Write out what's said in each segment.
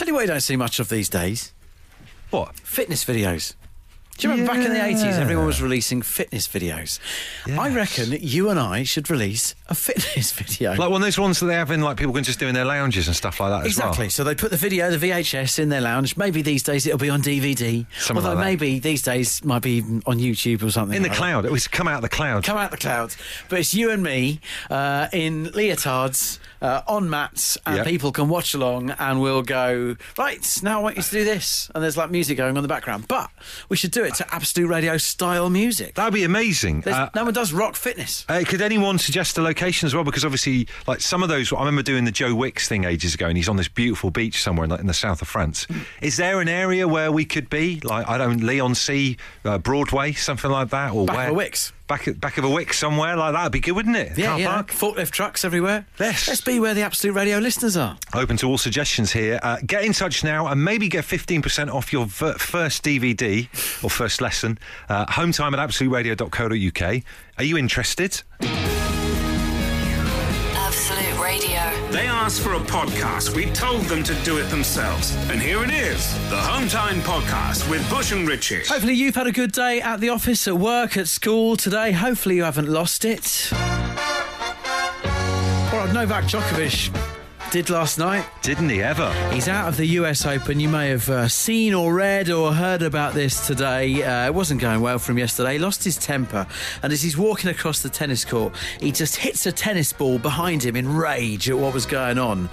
Tell you what, you don't see much of these days What? fitness videos. Do you remember back in the 80s, everyone was releasing fitness videos? I reckon you and I should release a fitness video. Like one of those ones that they have in like people can just do in their lounges and stuff like that as Exactly. well. So they put the video, the VHS, in their lounge. Maybe these days it'll be on DVD. Something Although like that. maybe these days might be on YouTube or something. In the like that. cloud. It was come out of the cloud. Come out the clouds. But it's you and me uh, in leotards uh, on mats, and Yep. people can watch along, and we'll go, right, now I want you to do this. And there's like music going on in the background. But we should do it to Absolute Radio style music. That'd be amazing. Uh, no one does rock fitness. Uh, could anyone suggest a location as well? Because obviously, like some of those, I remember doing the Joe Wicks thing ages ago, and he's on this beautiful beach somewhere in, like, in the south of France. Is there an area where we could be, like I don't, Leigh-on-Sea, uh, Broadway, something like that, or Back where? Wicks. Back at back of a Wick somewhere like that. Would be good, wouldn't it? Yeah, Car yeah. park. Forklift trucks everywhere. Yes. Let's be where the Absolute Radio listeners are. Open to all suggestions here. Uh, get in touch now and maybe get 15% off your ver- first DVD or first lesson. Uh, home time at absoluteradio.co.uk. Are you interested? They asked for a podcast. We told them to do it themselves. And here it is the Hometime Podcast with Bush and Richie. Hopefully, you've had a good day at the office, at work, at school today. Hopefully, you haven't lost it. All right, Novak Djokovic did last night. Didn't he ever? He's out of the US Open. You may have uh, seen or read or heard about this today. Uh, it wasn't going well for him yesterday. He lost his temper. And as he's walking across the tennis court, he just hits a tennis ball behind him in rage at what was going on.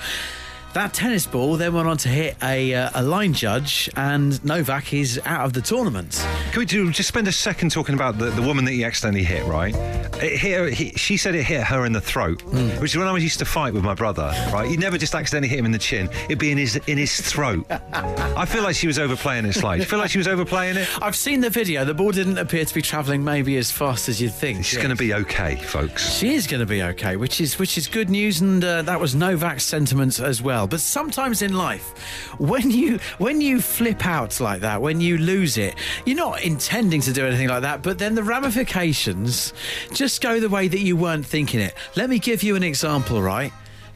That tennis ball then went on to hit a, uh, a line judge, and Novak is out of the tournament. Can we do, just spend a second talking about the, the woman that he accidentally hit, right? It hit her, he, she said it hit her in the throat, which is when I was used to fight with my brother, right? You never just accidentally hit him in the chin. It'd be in his in his throat. I feel like she was overplaying it slightly. You feel like she was overplaying it? I've seen the video. The ball didn't appear to be travelling maybe as fast as you'd think. She's going to be okay, folks. She is going to be okay, which is which is good news, and uh, that was Novak's sentiments as well. But sometimes in life, when you when you flip out like that, when you lose it, you're not intending to do anything like that, but then the ramifications just go the way that you weren't thinking it. Let me give you an example, right?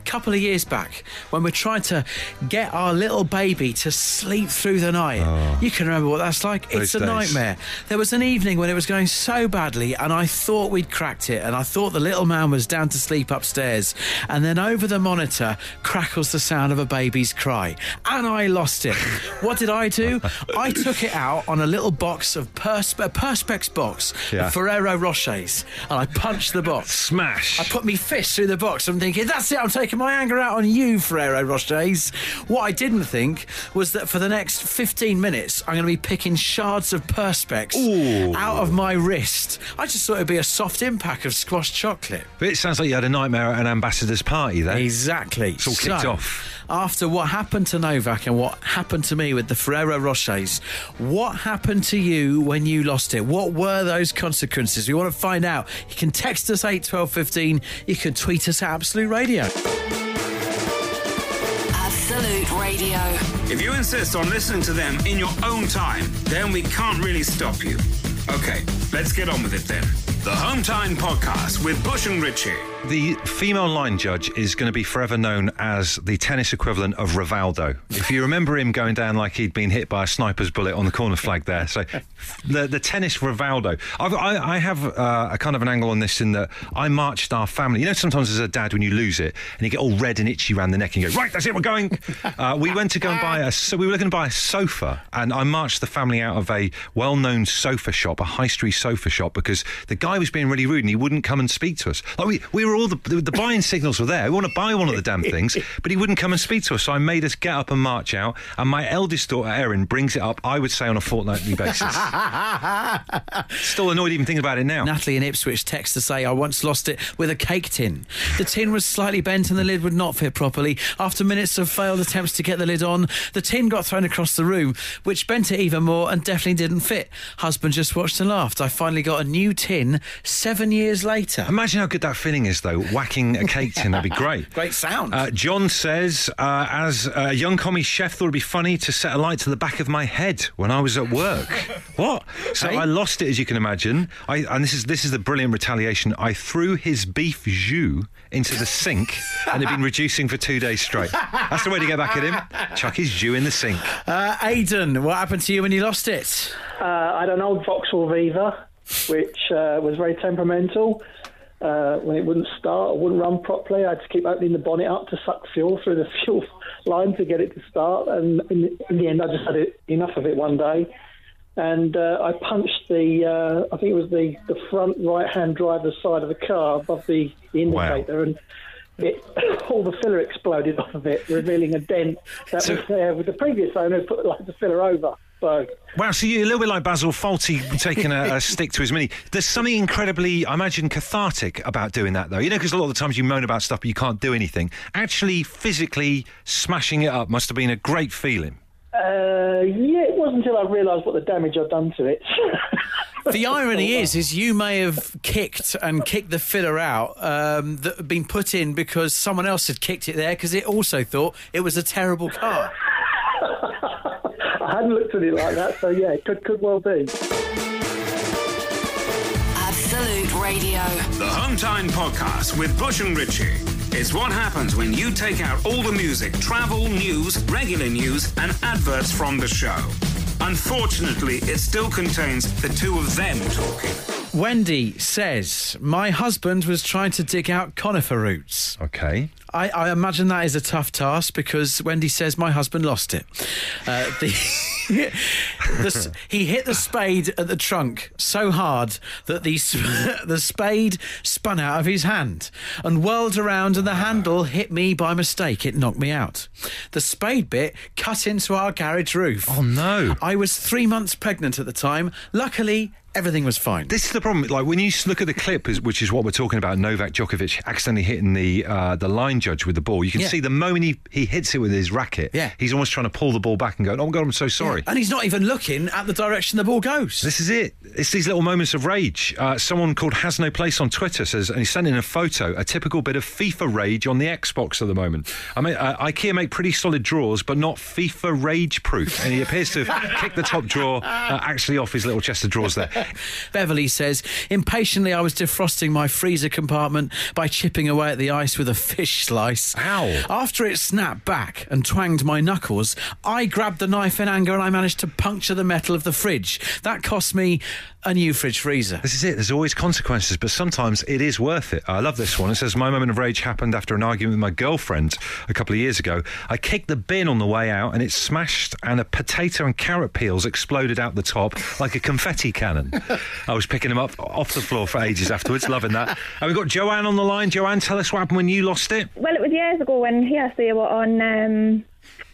Couple of years back, when we're trying to get our little baby to sleep through the night, oh. you can remember what that's like. It's a days. nightmare. There was an evening when it was going so badly, and I thought we'd cracked it, and I thought the little man was down to sleep upstairs. And then over the monitor crackles the sound of a baby's cry, and I lost it. what did I do? I took it out on a little box of a Perspex box Yeah. Ferrero Rochers, and I punched the box. Smash. I put my fist through the box. I'm thinking, that's it. I'm taking my anger out on you, Ferrero Rochers. What I didn't think was that for the next 15 minutes, I'm going to be picking shards of Perspex Ooh. out of my wrist. I just thought it'd be a soft impact of squash chocolate. But it sounds like you had a nightmare at an ambassador's party then. Exactly. It's all kicked So, off. After what happened to Novak and what happened to me with the Ferrero Rochers, what happened to you when you lost it? What were those consequences? We want to find out. You can text us 81215. You can tweet us at Absolute Radio. Absolute Radio. If you insist on listening to them in your own time, then we can't really stop you. Okay, let's get on with it then. The Hometime Podcast with Bush and Richie. The female line judge is going to be forever known as the tennis equivalent of Rivaldo. If you remember him going down like he'd been hit by a sniper's bullet on the corner flag there. So the, the tennis Rivaldo. I've, I, I have uh, a kind of an angle on this in that I marched our family. You know, sometimes as a dad, when you lose it and you get all red and itchy around the neck and you go, right, that's it, we're going. Uh, we went to go and buy a, so we were looking to buy a sofa and I marched the family out of a well known sofa shop, a high street sofa shop, because the guy was being really rude and he wouldn't come and speak to us. Like we, we were all the, the, the buying signals were there. We want to buy one of the damn things, but he wouldn't come and speak to us. So I made us get up and march out. And my eldest daughter, Erin, brings it up, I would say, on a fortnightly basis. Still annoyed even thinking about it now. Natalie in Ipswich texts to say, I once lost it with a cake tin. The tin was slightly bent and the lid would not fit properly. After minutes of failed attempts to get the lid on, the tin got thrown across the room, which bent it even more and definitely didn't fit. Husband just watched and laughed. I finally got a new tin seven years later. Imagine how good that feeling is, though, whacking a cake tin. That'd be great. Great sound. Uh, John says, uh, as a young commis chef, thought it'd be funny to set a light to the back of my head when I was at work. what? So Hey? I lost it, as you can imagine. I, and this is this is the brilliant retaliation. I threw his beef jus into the sink, and it'd been reducing for two days straight. That's the way to get back at him. Chuck his jus in the sink. Uh, Aidan, what happened to you when you lost it? Uh, I had an old Vauxhall Viva, which uh, was very temperamental. Uh, when it wouldn't start or wouldn't run properly, I had to keep opening the bonnet up to suck fuel through the fuel line to get it to start. And in, in the end, I just had it, enough of it one day. And uh, I punched the, uh, I think it was the, the front right hand driver's side of the car above the, the Wow. indicator. And it, all the filler exploded off of it, revealing a dent that So- was there with the previous owner who put like, the filler over. So. Wow, so you're a little bit like Basil Fawlty taking a, a stick to his mini. There's something incredibly, I imagine, cathartic about doing that, though. You know, because a lot of the times you moan about stuff, but you can't do anything. Actually, physically smashing it up must have been a great feeling. Uh, yeah, it wasn't until I realised what the damage I'd done to it. The irony is, is you may have kicked and kicked the filler out um, that had been put in because someone else had kicked it there because it also thought it was a terrible car. I hadn't looked at it like that, so yeah, it could could well be. Absolute Radio. The Hometime Podcast with Bush and Richie. It's what happens when you take out all the music, travel, news, regular news, and adverts from the show. Unfortunately, it still contains the two of them talking. Wendy says, My husband was trying to dig out conifer roots. Okay. I, I imagine that is a tough task because Wendy says my husband lost it. Uh, the, the he hit the spade at the trunk so hard that the the spade spun out of his hand and whirled around, and the handle hit me by mistake. It knocked me out. The spade bit cut into our garage roof. Oh, no. I was three months pregnant at the time. Luckily, everything was fine. This is the problem. Like when you look at the clip, which is what we're talking about, Novak Djokovic accidentally hitting the uh, the line judge with the ball. You can Yeah. see the moment he, he hits it with his racket, Yeah. he's almost trying to pull the ball back and go, "Oh my god, I'm so sorry." And he's not even looking at the direction the ball goes. This is it. It's these little moments of rage. Uh, someone called Has No Place on Twitter says, and he sent in a photo, a typical bit of FIFA rage on the Xbox at the moment. I mean, uh, IKEA make pretty solid drawers, but not FIFA rage proof. And he appears to have kicked the top drawer uh, actually off his little chest of drawers there. Beverly says, impatiently, I was defrosting my freezer compartment by chipping away at the ice with a fish slice. Ow. After it snapped back and twanged my knuckles, I grabbed the knife in anger and I managed to puncture the metal of the fridge. That cost me a new fridge freezer. This is it. There's always consequences, but sometimes it is worth it. I love this one. It says, My moment of rage happened after an argument with my girlfriend a couple of years ago. I kicked the bin on the way out and it smashed, and a potato and carrot peels exploded out the top like a confetti cannon. I was picking them up off the floor for ages afterwards, loving that. And we've got Joanne on the line. Joanne, tell us what happened when you lost it. Well, it was years ago when he asked they were on um,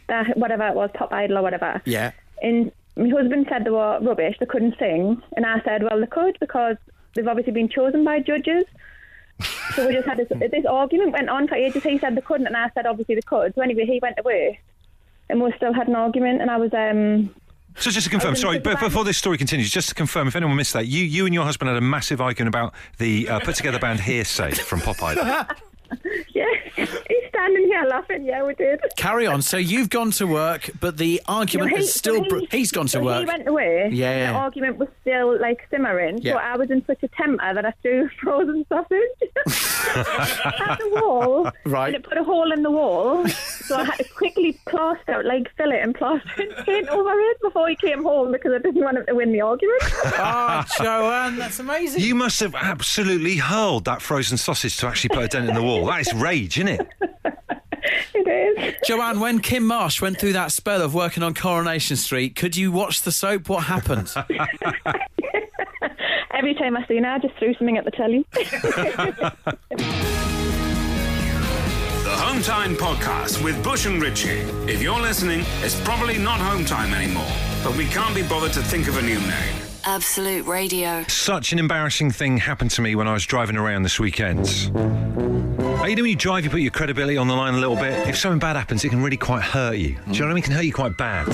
that whatever it was, Top Idol or whatever. Yeah. And my husband said they were rubbish, they couldn't sing, and I said, well, they could because they've obviously been chosen by judges. so we just had this, this argument went on for ages. He said they couldn't, and I said obviously they could. So anyway, he went away, and we still had an argument, and I was um, So just to confirm, sorry, gonna but before this story continues, just to confirm, if anyone missed that, you you and your husband had a massive argument about the uh, put together band Hear'Say from Pop Idol. yeah, he's standing here laughing. Yeah, we did. Carry on. So you've gone to work, but the argument No, he- is still. so br- he- he's gone to so work. He went away. Yeah, and yeah. The argument was still like simmering. Yeah. So I was in such a temper that I threw frozen sausage at the wall. Right. And it put a hole in the wall. So I had to quickly plaster, like fill it and plaster and paint over it before he came home because I didn't want him to win the argument. Ah, Joanne, that's amazing. You must have absolutely hurled that frozen sausage to actually put a dent in the wall. Oh, that is rage, isn't it? it is. Joanne, when Kym Marsh went through that spell of working on Coronation Street, could you watch the soap? What happened? Every time I seen her, I just threw something at the telly. The Home Time Podcast with Bush and Richie. If you're listening, it's probably not Home Time anymore, but we can't be bothered to think of a new name. Absolute Radio. Such an embarrassing thing happened to me when I was driving around this weekend. Uh, You know, when you drive, you put your credibility on the line a little bit. If something bad happens, it can really quite hurt you. Do you know what I mean? It can hurt you quite bad.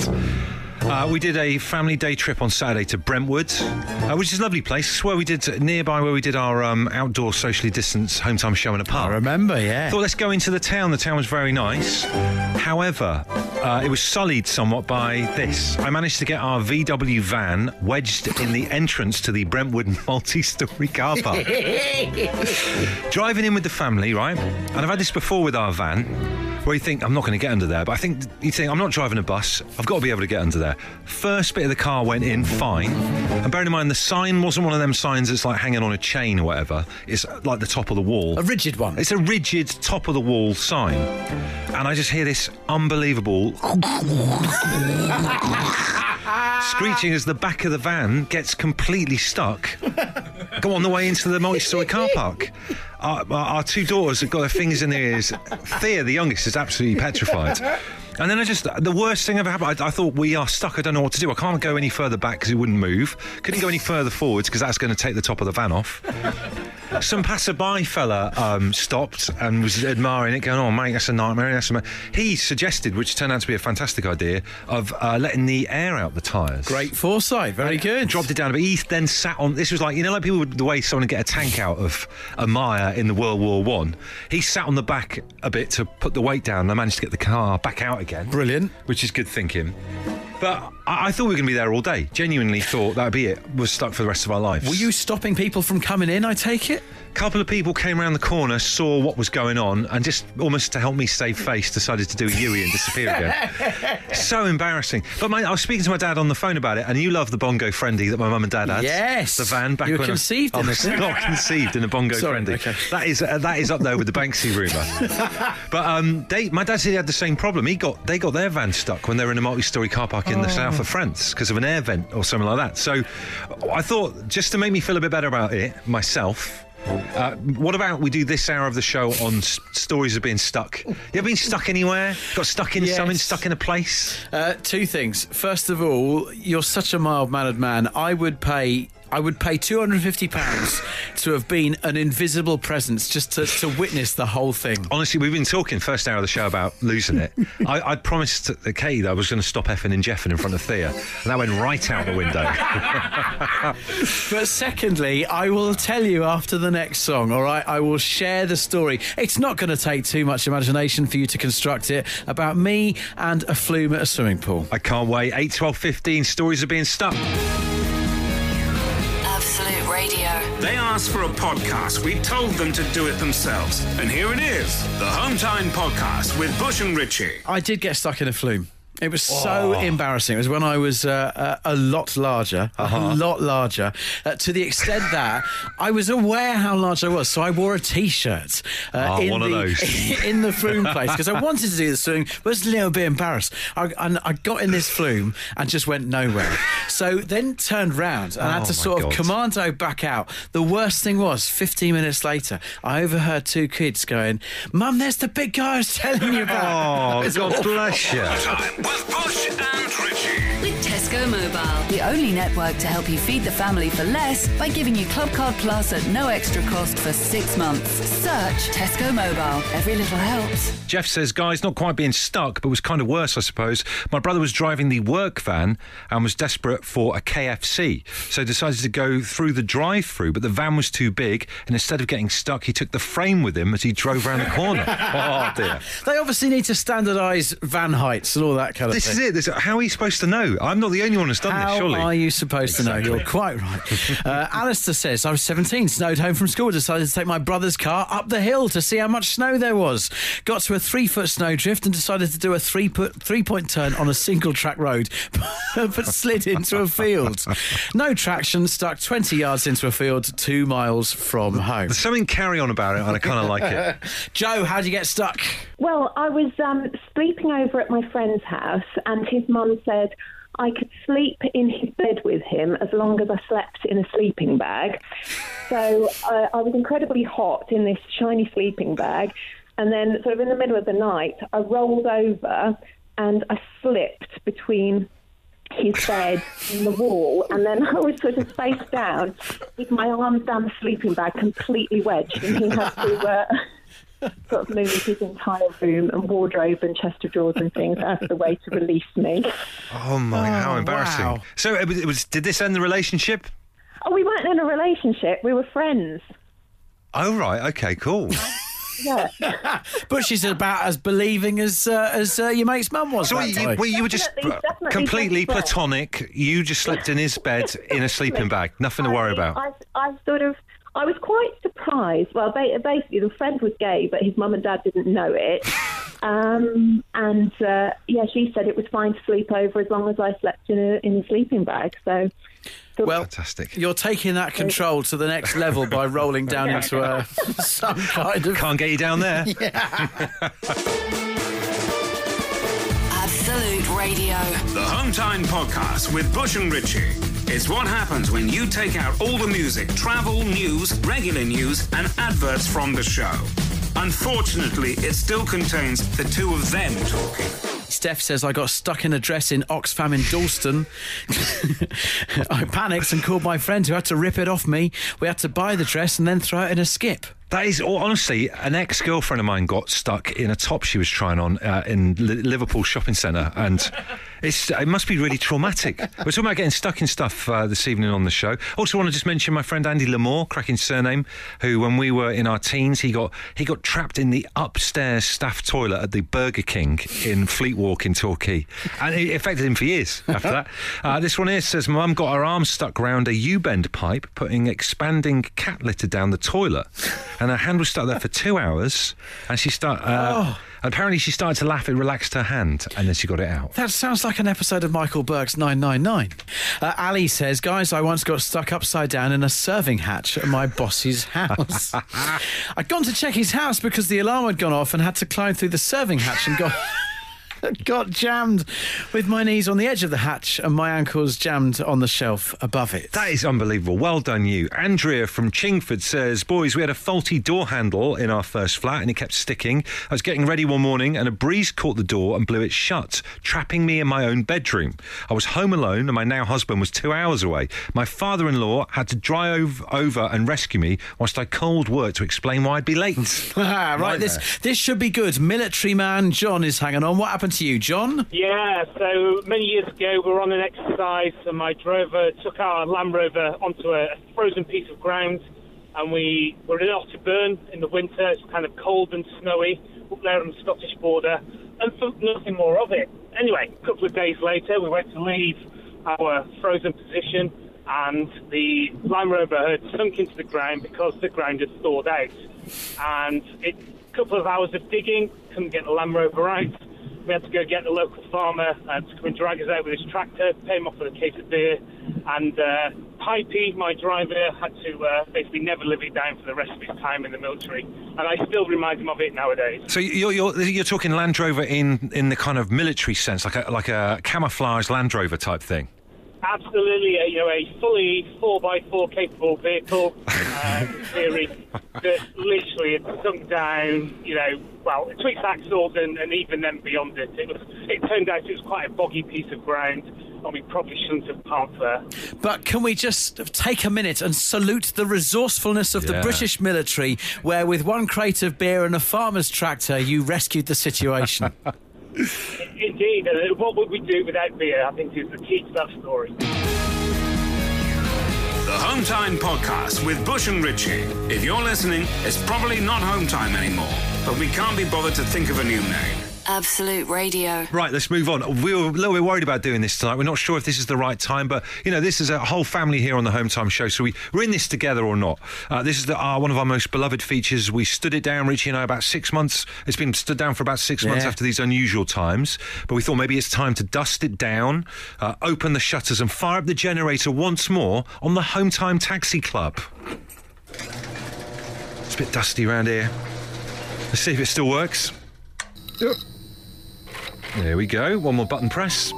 Uh, we did a family day trip on Saturday to Brentwood, uh, which is a lovely place. It's where we did nearby where we did our um, outdoor socially distanced home time show in a I park. remember, yeah. Thought let's go into the town. The town was very nice. However, uh, it was sullied somewhat by this. I managed to get our VW van wedged in the entrance to the Brentwood multi-story car park. Driving in with the family, right? And I've had this before with our van. Where you think I'm not going to get under there, but I think you think I'm not driving a bus. I've got to be able to get under there. First bit of the car went in fine, and bearing in mind the sign wasn't one of them signs that's like hanging on a chain or whatever. It's like the top of the wall. a rigid one. It's a rigid top of the wall sign. And I just hear this unbelievable screeching as the back of the van gets completely stuck. Go on the way into the multi story car park. Our, our, two daughters have got their fingers in their ears. Thea, the youngest, is absolutely petrified. And then I just, the worst thing ever happened. I, I thought, we are stuck. I don't know what to do. I can't go any further back because it wouldn't move. Couldn't go any further forwards because that's going to take the top of the van off. Some passerby fella um, stopped and was admiring it, going, "Oh, mate, that's a nightmare." That's a ma-" He suggested, which turned out to be a fantastic idea, of uh, letting the air out the tyres. Great foresight. Very good. Dropped it down a bit. He then sat on. This was like you know, like people would, the way someone would get a tank out of a mire in the World War One. He sat on the back a bit to put the weight down. and I managed to get the car back out again. Brilliant. Which is good thinking. But I, I thought we were going to be there all day. Genuinely thought that'd be it. Was stuck for the rest of our lives. Were you stopping people from coming in? I take it. Couple of people came around the corner, saw what was going on, and just almost to help me save face, decided to do a Yui and disappear again. so embarrassing. But my, I was speaking to my dad on the phone about it, and you love the Bongo Friendee that my mum and dad had. Yes. the van back You were when I- conceived I in was it. not conceived in a bongo Sorry, friendly. okay. That is uh, that is up there with the Banksy rumor. but um, they, my dad said he had the same problem. He got they got their van stuck when they were in a multi-story car park in the south of France because of an air vent or something like that. So I thought just to make me feel a bit better about it myself. Uh, what about we do this hour of the show on s- stories of being stuck? You ever been stuck anywhere? Got stuck in Yes. something? Stuck in a place? Uh, two things. First of all, you're such a mild mannered man. I would pay. I would pay two hundred and fifty pounds to have been an invisible presence, just to, to witness the whole thing. Honestly, we've been talking first hour of the show about losing it. I, I'd promised to- Katie that I was going to stop effing and jeffing in front of Thea, and that went right out the window. But secondly, I will tell you after the next song. All right, I will share the story. It's not going to take too much imagination for you to construct it about me and a flume at a swimming pool. I can't wait. 8, 12, 15 stories are being stuck. Asked for a podcast. We told them to do it themselves. And here it is the Home Time Podcast with Bush and Richie. I did get stuck in a flume. It was so embarrassing. It was when I was uh, uh, a lot larger, a lot larger, uh, to the extent that I was aware how large I was. So I wore a T-shirt uh, Oh, in the in the flume place because I wanted to do the swimming, but I was a little bit embarrassed. I, and I got in this flume and just went nowhere. So then turned round and I had Oh, to my sort of commando back out. The worst thing was, 15 minutes later, I overheard two kids going, "Mum, there's the big guy I was telling you about." Oh, It God awful. bless you. With Bush and Richie. With Tesco Mobile, the only network to help you feed the family for less by giving you Clubcard Plus at no extra cost for six months. Search Tesco Mobile. Every little helps. Jeff says, guys, not quite being stuck, but was kind of worse, I suppose. My brother was driving the work van and was desperate for a KFC, so decided to go through the drive through, but the van was too big, and instead of getting stuck, he took the frame with him as he drove around the corner. oh, dear. They obviously need to standardise van heights and all that kind of This thing. This is it. This, how are you supposed to know? I'm not the only one who's done How this, surely. are you supposed to know? You're quite right. Uh, Alistair says, I was 17, snowed home from school, decided to take my brother's car up the hill to see how much snow there was. Got to a three foot snowdrift and decided to do a three, put, three point turn on a single track road, but slid into a field. No traction, stuck 20 yards into a field two miles from home. There's something carry on about it, and I kind of like it. Joe, how'd you get stuck? Well, I was um, sleeping over at my friend's house, and his mum said I could sleep in his bed with him as long as I slept in a sleeping bag. So uh, I was incredibly hot in this shiny sleeping bag, and then, sort of in the middle of the night, I rolled over and I slipped between his bed and the wall, and then I was sort of face down with my arms down the sleeping bag, completely wedged, and he had to. Uh, sort of moved his entire room and wardrobe and chest of drawers and things as the way to release me. Oh my, how Oh, embarrassing! wow. So it was, it was. Did this end the relationship? Oh, we weren't in a relationship. We were friends. Oh right, okay, cool. Yeah. But she's about as believing as uh, as uh, your mate's mum was. So you, well, you were just Definitely- definitely completely platonic. You just slept in his bed in a sleeping bag. Nothing to worry I, about. I, I sort of, I was quite surprised. Well, basically, the friend was gay, but his mum and dad didn't know it. Um, and uh, yeah, she said it was fine to sleep over as long as I slept in a in a sleeping bag. So, so well, Fantastic. you're taking that control to the next level by rolling down into a, some kind of. Can't get you down there. Absolute Radio. The Hometime Podcast with Bush and Richie. It's what happens when you take out all the music, travel, news, regular news, and adverts from the show. Unfortunately, it still contains the two of them talking. Steph says I got stuck in a dress in Oxfam in Dalston. I panicked and called my friend who had to rip it off me. We had to buy the dress and then throw it in a skip. That is honestly an ex-girlfriend of mine got stuck in a top she was trying on uh, in Li- Liverpool shopping centre, and it's it must be really traumatic. We're talking about getting stuck in stuff uh, this evening on the show. Also, want to just mention my friend Andy Lamore, cracking surname, who when we were in our teens, he got he got trapped in the upstairs staff toilet at the Burger King in Fleet Walk in Torquay, and it affected him for years after that. Uh, this one here says, "My mum got her arm stuck round a U-bend pipe, putting expanding cat litter down the toilet." and her hand was stuck there for two hours. And she started." Uh, Apparently, she started to laugh. It relaxed her hand, and then she got it out. That sounds like an episode of Michael Buerk's 999. Uh, Ali says, Guys, I once got stuck upside down in a serving hatch at my boss's house. I'd gone to check his house because the alarm had gone off and had to climb through the serving hatch and got. Got jammed with my knees on the edge of the hatch and my ankles jammed on the shelf above it. That is unbelievable. Well done, you. Andrea from Chingford says, Boys, we had a faulty door handle in our first flat and it kept sticking. I was getting ready one morning and a breeze caught the door and blew it shut, trapping me in my own bedroom. I was home alone and my now husband was two hours away. My father in law had to drive over and rescue me whilst I called work to explain why I'd be late. Ah, right, this this should be good. Military man John is hanging on. What happened to you, John? Yeah, so many years ago we were on an exercise and my driver took our Land Rover onto a frozen piece of ground and we were in Otterburn in the winter. It's kind of cold and snowy up there on the Scottish border and thought nothing more of it. Anyway, a couple of days later we went to leave our frozen position and the Land Rover had sunk into the ground because the ground had thawed out. And it, a couple of hours of digging, couldn't get the Land Rover out. We had to go get the local farmer uh, to come and drag us out with his tractor, pay him off with a case of beer. And uh, Pipey, my driver, had to uh, basically never live it down for the rest of his time in the military. And I still remind him of it nowadays. So you're, you're, you're talking Land Rover in, in the kind of military sense, like a, like a camouflage Land Rover type thing? Absolutely, uh, you know, a fully 4x4 capable vehicle, uh, in theory, that literally had sunk down, you know, well, to its axles and, and even then beyond it. It, was, it turned out it was quite a boggy piece of ground, and we probably shouldn't have parked there. But can we just take a minute and salute the resourcefulness of the British military, where with one crate of beer and a farmer's tractor, you rescued the situation? Indeed, and what would we do without beer, I think, is the key to that story. The Home Time Podcast with Bush and Richie. If you're listening, it's probably not Home Time anymore, but we can't be bothered to think of a new name. Absolute Radio. Right, let's move on. We were a little bit worried about doing this tonight. We're not sure if this is the right time, but you know, this is a whole family here on the Home Time Show, so we, we're in this together or not. Uh, this is the, uh, one of our most beloved features. We stood it down, Richie and I, about six months. It's been stood down for about six months after these unusual times, but we thought maybe it's time to dust it down, uh, open the shutters, and fire up the generator once more on the Home Time Taxi Club. It's a bit dusty around here. Let's see if it still works. There we go. One more button press.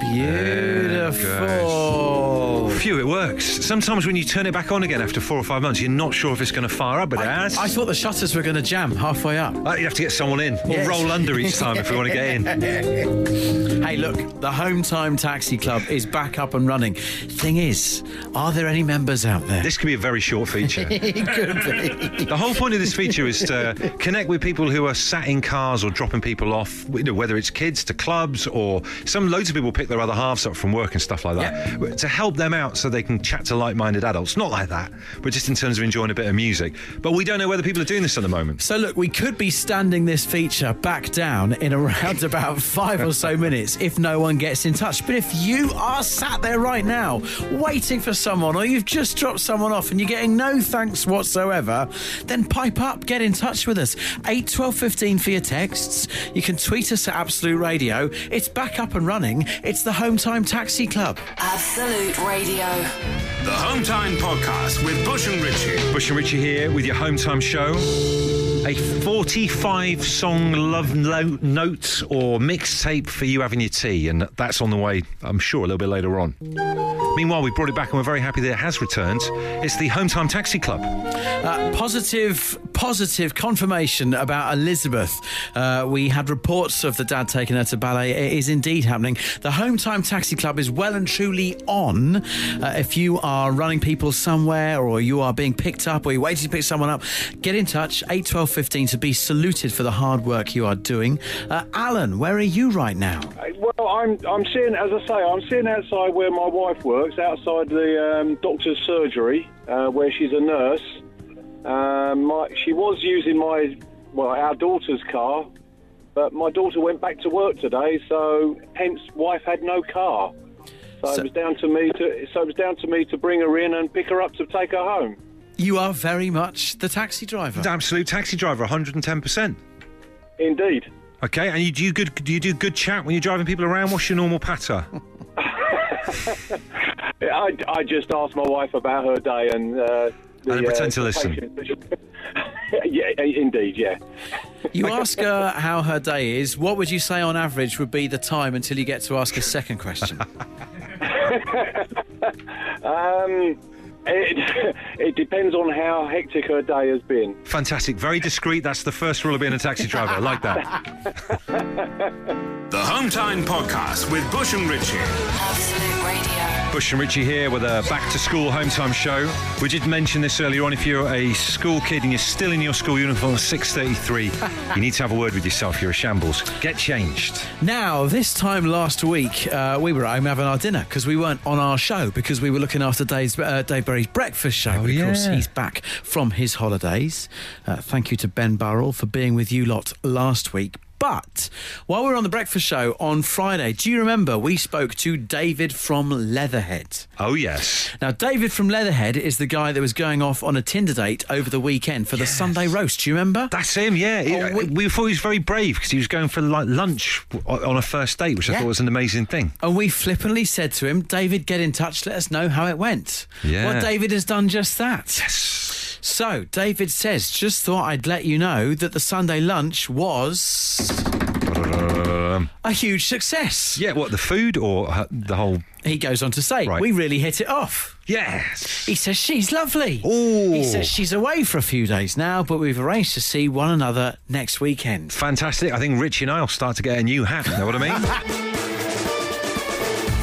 Beautiful. Phew, it works. Sometimes when you turn it back on again after four or five months, you're not sure if it's going to fire up, but it has. I thought the shutters were going to jam halfway up. Uh, you have to get someone in or Yes. roll under each time if we want to get in. Hey, look, the Home Time Taxi Club is back up and running. Thing is, are there any members out there? This could be a very short feature. it could be. The whole point of this feature is to connect with people who are sat in cars or dropping people off, you know, whether it's kids to clubs or some loads of people pick their other halves up from work and stuff like that. To help them out so they can chat to like minded adults. Not like that, but just in terms of enjoying a bit of music. But we don't know whether people are doing this at the moment. So, look, we could be standing this feature back down in around about five or so minutes if no one gets in touch. But if you are sat there right now waiting for someone, or you've just dropped someone off and you're getting no thanks whatsoever, then pipe up, get in touch with us. 8 12 15 for your texts. You can tweet us at Absolute Radio. It's back up and running. It's the Home Time Taxi Club. Absolute Radio. The Home Time Podcast with Bush and Richie. Bush and Richie here with your home time show. A 45 song love lo- note or mixtape for you having your tea, and that's on the way, I'm sure, a little bit later on. Meanwhile, we brought it back and we're very happy that it has returned. It's the Home Time Taxi Club. Uh, positive, positive confirmation about Elizabeth. Uh, we had reports of the dad taking her to ballet. It is indeed happening. The Home Time Taxi Club is well and truly on. Uh, if you are running people somewhere or you are being picked up or you're waiting to pick someone up, get in touch 8 12 15 to be saluted for the hard work you are doing. Uh, Alan, where are you right now? Well, I'm I'm sitting, as I say, I'm sitting outside where my wife works, outside the um, doctor's surgery, uh, where she's a nurse. Um, my, she was using my, well, our daughter's car, but my daughter went back to work today, so hence wife had no car. So, So- it was down to me to, so it was down to me to bring her in and pick her up to take her home. You are very much the taxi driver. Absolute taxi driver, 110%. Indeed. Okay, and you do good. Do you do good chat when you're driving people around? What's your normal patter? I, I just asked my wife about her day and. Uh, the, And pretend to listen. yeah, indeed, yeah. You ask her how her day is. What would you say on average would be the time until you get to ask a second question? Um, it, it depends on how hectic her day has been. Fantastic, very discreet. That's the first rule of being a taxi driver. I like that. The Home Time Podcast with Bush and Richie. Absolute Radio. Bush and Richie here with a back to school home time show. We did mention this earlier on. If you're a school kid and you're still in your school uniform at 6:33, you need to have a word with yourself. You're a shambles. Get changed. Now, this time last week, uh, we were at home having our dinner because we weren't on our show because we were looking after Dave's, uh, Dave Berry's breakfast show. of course, yeah. he's back from his holidays. Uh, thank you to Ben Burrell for being with you lot last week. But while we were on the breakfast show on Friday, do you remember we spoke to David from Leatherhead? Oh yes. Now, David from Leatherhead is the guy that was going off on a Tinder date over the weekend for the Sunday roast. Do you remember? That's him, yeah. Oh, uh, we, we- thought he was very brave because he was going for like lunch on a first date, which I thought was an amazing thing. And we flippantly said to him, David, get in touch, let us know how it went. Yeah. Well, David has done just that. Yes. So, David says, just thought I'd let you know that the Sunday lunch was a huge success. yeah, what the food or the whole? He goes on to say, Right. we really hit it off. Yes. He says she's lovely. Ooh. He says she's away for a few days now, but we've arranged to see one another next weekend. Fantastic. I think Richie and I will start to get a new hat. You know what I mean?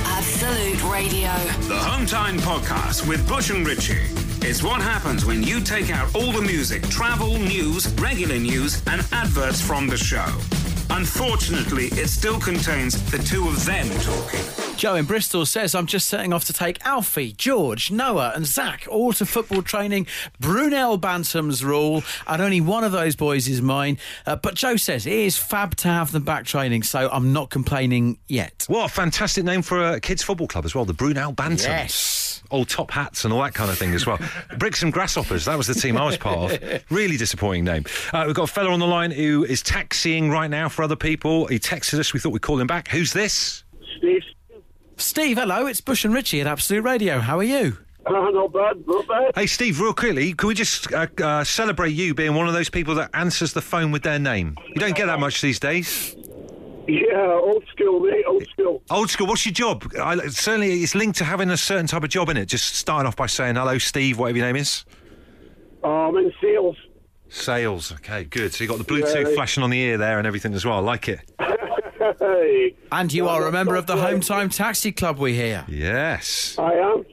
Absolute Radio. Time Podcast with Bush and Richie. It's what happens when you take out all the music, travel, news, regular news, and adverts from the show. Unfortunately, it still contains the two of them talking. Joe in Bristol says, I'm just setting off to take Alfie, George, Noah, and Zach all to football training. Brunel Bantam's rule, and only one of those boys is mine. Uh, but Joe says, it is fab to have them back training, so I'm not complaining yet. What a fantastic name for a kids' football club as well, the Brunel Bantams. Yes. Old top hats and all that kind of thing as well. Bricks and Grasshoppers, that was the team I was part of. Really disappointing name. Uh, we've got a fella on the line who is taxiing right now for other people. He texted us, we thought we'd call him back. Who's this? Steve, Steve, hello, it's Bush and Richie at Absolute Radio. How are you? uh, not bad, not bad. Hey, Steve, real quickly, can we just uh, uh, celebrate you being one of those people that answers the phone with their name? You don't get that much these days. Yeah, old school, mate, old school. Old school. What's your job? I, certainly, it's linked to having a certain type of job in it. Just starting off by saying hello, Steve, whatever your name is. Oh, I'm in sales. Sales. Okay, good. So you got the Bluetooth Yeah. flashing on the ear there and everything as well. I like it. hey, And you are a member of the That's right. Home Time Taxi Club, we hear. Yes. I am.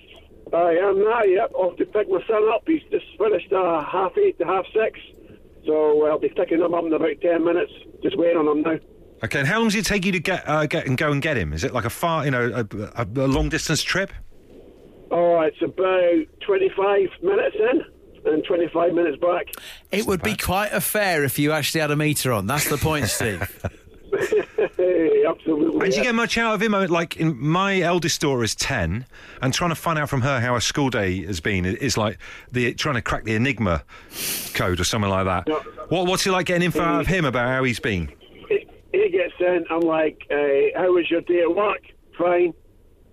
I am now, yep. Off to pick my son up. He's just finished uh, half eight to half six. So I'll be picking him up in about ten minutes. Just waiting on him now. Okay, and how long does it take you to get uh, get and go and get him? Is it like a far, you know, a, a, a long distance trip? Oh, it's about 25 minutes in and 25 minutes back. It would be quite a fair if you actually had a meter on. That's the point, Steve. Absolutely. And do you get much out of him? Like, in, my eldest daughter is ten, and trying to find out from her how her school day has been is like the trying to crack the Enigma code or something like that. No. What, what's it like getting info out of him about how he's been? He, he in. I'm like, uh, how was your day at work? Fine.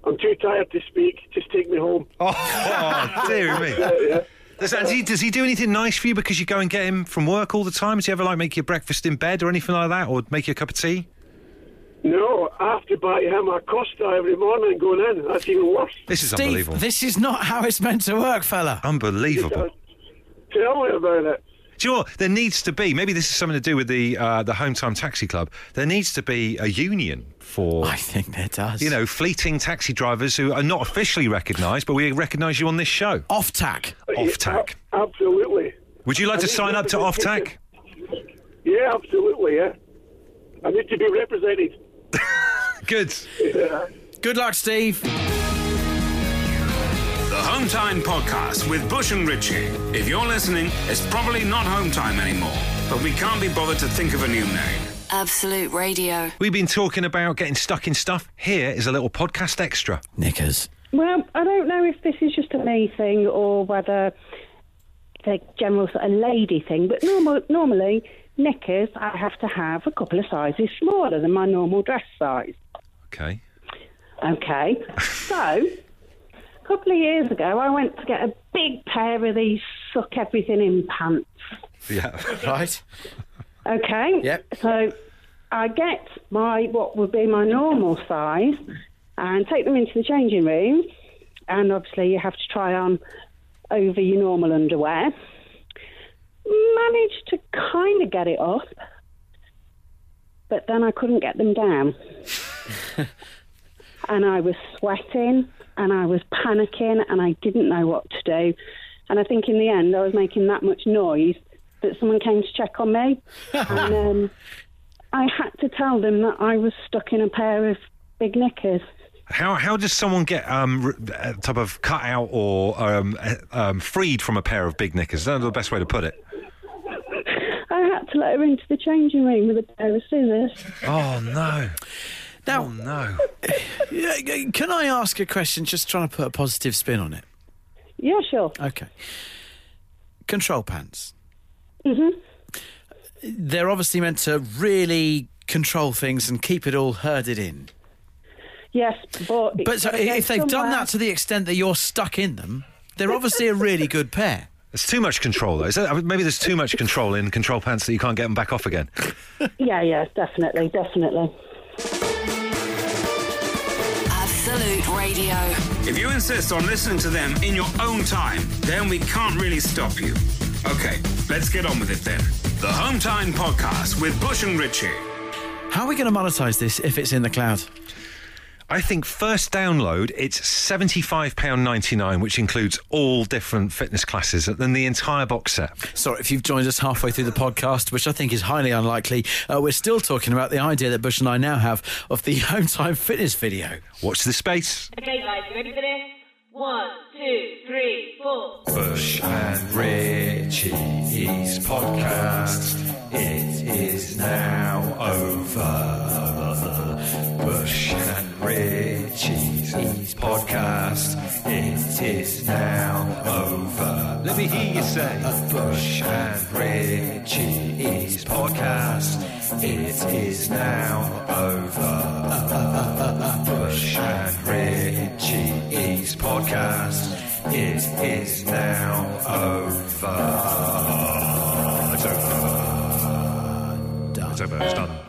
I'm too tired to speak. Just take me home. Oh, oh dear me. Yeah, yeah. Does, does he, does he do anything nice for you because you go and get him from work all the time? Does he ever like make you breakfast in bed or anything like that, or make you a cup of tea? No, I have to buy him a Costa every morning going in. That's even worse. This is Steve, unbelievable. this is not how it's meant to work, fella. Unbelievable. Tell me about it. Do you know what? There needs to be, maybe this is something to do with the uh, the Home Time Taxi Club. There needs to be a union for, I think there does. you know, fleeting taxi drivers who are not officially recognised, but we recognise you on this show. off tack. Off tack. A- absolutely. Would you like I to need sign up to Off Tack? Yeah, absolutely, yeah. I need to be represented. Good. Yeah. Good luck, Steve. The Home Time Podcast with Bush and Richie. If you're listening, it's probably not Home Time anymore, but we can't be bothered to think of a new name. Absolute Radio. We've been talking about getting stuck in stuff. Here is a little podcast extra. Knickers. Well, I don't know if this is just a me thing or whether the general sort of lady thing, but normal, normally knickers I have to have a couple of sizes smaller than my normal dress size. Okay. Okay, so a couple of years ago I went to get a big pair of these suck everything in pants. Yeah. Right. Okay. Yep. So I get my what would be my normal size and take them into the changing room, and obviously you have to try on over your normal underwear. Managed to kind of get it up, but then I couldn't get them down. and I was sweating and I was panicking and I didn't know what to do. And I think in the end I was making that much noise that someone came to check on me. and um, I had to tell them that I was stuck in a pair of big knickers. How how does someone get um r- uh, type of cut out or um, uh, um freed from a pair of big knickers? That's the best way to put it. I had to let her into the changing room with a pair of scissors. Oh no. Now, Oh no. can I ask a question? Just trying to put a positive spin on it. Yeah, sure. Okay. Control pants. hmm They're obviously meant to really control things and keep it all herded in. Yes, but But so if they've done that to the extent that you're stuck in them, they're obviously a really good pair. There's too much control though. Is there, I mean, maybe there's too much control in control pants that you can't get them back off again. yeah, yeah, definitely, definitely. Absolute Radio. If you insist on listening to them in your own time, then we can't really stop you. Okay, let's get on with it then. The Home Time Podcast with Bush and Richie. How are we going to monetize this if it's in the cloud? I think first download it's seventy five pound ninety nine, which includes all different fitness classes, and then the entire box set. Sorry if you've joined us halfway through the podcast, which I think is highly unlikely. Uh, we're still talking about the idea that Bush and I now have of the home time fitness video. Watch the space. Okay, guys, you ready for this? One, two, three, four. Bush and Richie's podcast. It is now over. Bush and Richie's podcast. It is now over. Let me hear you say. Bush and Richie's podcast. It is now over. Bush and Richie's podcast. It is now over. It's over. It's over. It's done.